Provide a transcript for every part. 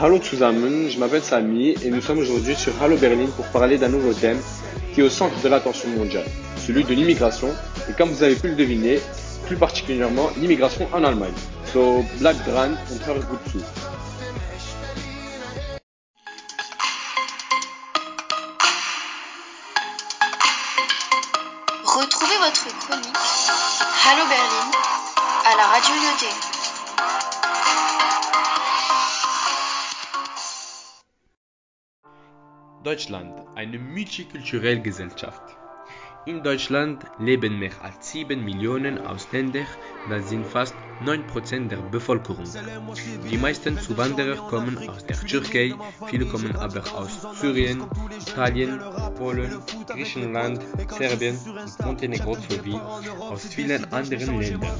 Hallo zusammen, je m'appelle Samy et nous sommes aujourd'hui sur Hallo Berlin pour parler d'un nouveau thème qui est au centre de l'attention mondiale, celui de l'immigration et comme vous avez pu le deviner, plus particulièrement l'immigration en Allemagne. So, bleibt dran und. Retrouvez votre chronique Hallo Berlin à la radio Lyoté. Deutschland, eine multikulturelle Gesellschaft. In Deutschland leben mehr als 7 Millionen Ausländer, das sind fast 9% der Bevölkerung. Die meisten Zuwanderer kommen aus der Türkei, viele kommen aber aus Syrien, Italien, Polen, Griechenland, Serbien und Montenegro sowie aus vielen anderen Ländern.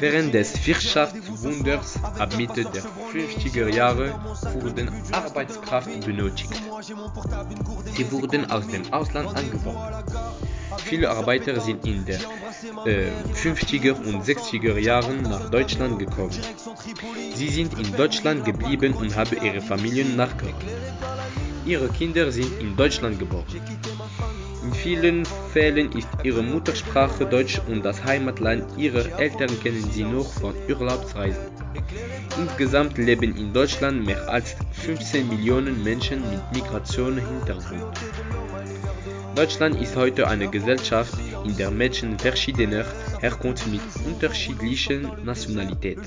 Während des Wirtschaftswunders ab Mitte der 50er Jahre wurden Arbeitskräfte benötigt. Sie wurden aus dem Ausland angeworben. Viele Arbeiter sind in den äh, 50er und 60er Jahren nach Deutschland gekommen. Sie sind in Deutschland geblieben und haben ihre Familien nachgeholt. Ihre Kinder sind in Deutschland geboren. In vielen Fällen ist ihre Muttersprache Deutsch und das Heimatland ihrer Eltern kennen sie noch von Urlaubsreisen. Insgesamt leben in Deutschland mehr als 15 Millionen Menschen mit Migrationshintergrund. Deutschland ist heute eine Gesellschaft, in der Menschen verschiedener Herkunft mit unterschiedlichen Nationalitäten,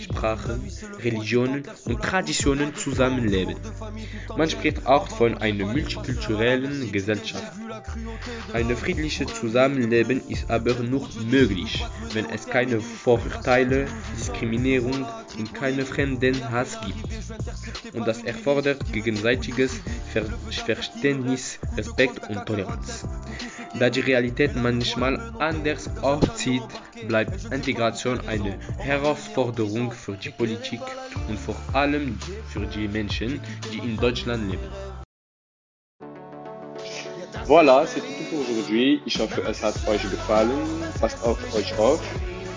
Sprachen, Religionen und Traditionen zusammenleben. Man spricht auch von einer multikulturellen Gesellschaft. Ein friedliches Zusammenleben ist aber nur möglich, wenn es keine Vorurteile, Diskriminierung und keine Fremdenhass gibt. Und das erfordert gegenseitiges Ver Verständnis, Respekt und Toleranz. Da die Realität manchmal anders aussieht, bleibt Integration eine Herausforderung für die Politik und vor allem für die Menschen, die in Deutschland leben. Voilà, c'est tout pour aujourd'hui. Ich hoffe, es hat euch gefallen. Passt auf euch auf.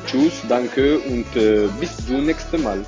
Tschüss, danke und äh, bis zum nächsten Mal.